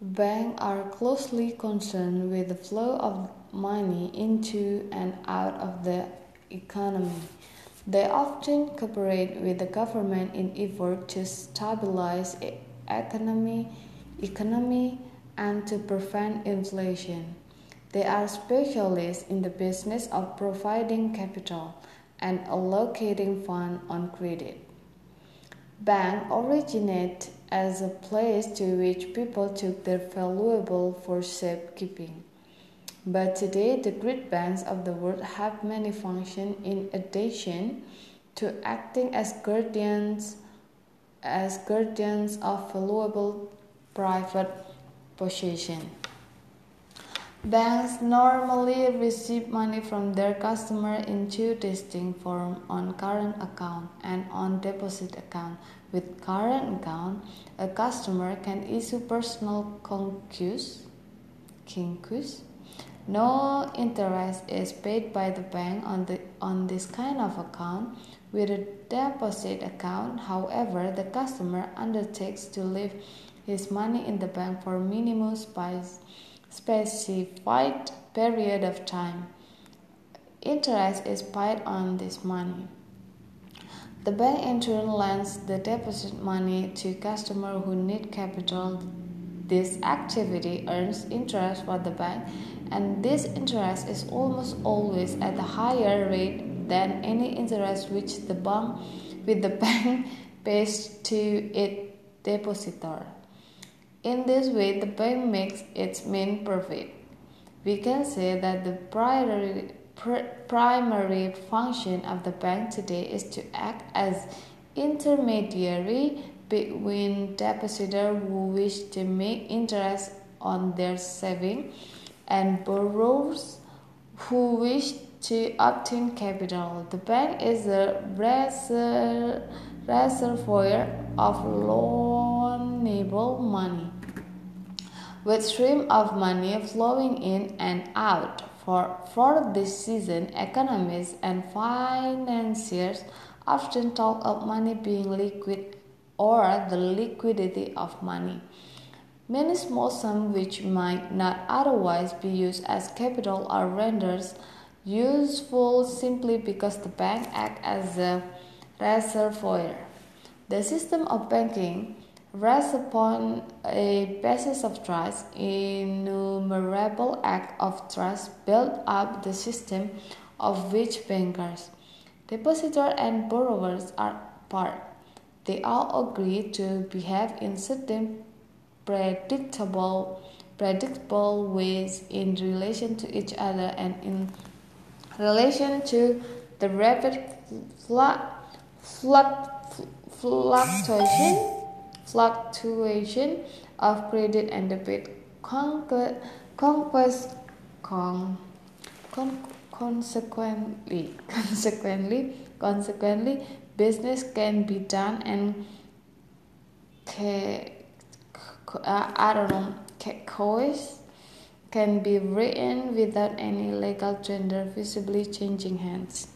Banks are closely concerned with the flow of money into and out of the economy. They often cooperate with the government in effort to stabilize economy, economy and to prevent inflation. They are specialists in the business of providing capital and allocating funds on credit. Bank originate as a place to which people took their valuable for safekeeping. But today, the great banks of the world have many functions in addition to acting as guardians as guardians of valuable private possession. Banks normally receive money from their customer in two distinct forms on current account and on deposit account. With current account, a customer can issue personal concus, kincus. No interest is paid by the bank on, the, on this kind of account. With a deposit account, however, the customer undertakes to leave his money in the bank for minimum spice specified period of time. Interest is paid on this money. The bank in turn lends the deposit money to customers who need capital. This activity earns interest for the bank, and this interest is almost always at a higher rate than any interest which the bank with the bank pays to its depositor. In this way, the bank makes its main profit. We can say that the primary, primary function of the bank today is to act as intermediary between depositors who wish to make interest on their saving and borrowers who wish to obtain capital. The bank is a reservoir of loanable money with stream of money flowing in and out. For, for this season, economists and financiers often talk of money being liquid or the liquidity of money. Many small sums which might not otherwise be used as capital are rendered useful simply because the bank acts as a reservoir. The system of banking rests upon a basis of trust. Innumerable acts of trust build up the system of which bankers, depositors, and borrowers are part. They all agree to behave in certain predictable, predictable ways in relation to each other and in relation to the rapid fluctuation fluctuation of credit and debit. Conquest con, con, consequently consequently consequently business can be done and I don't know can be written without any legal tender visibly changing hands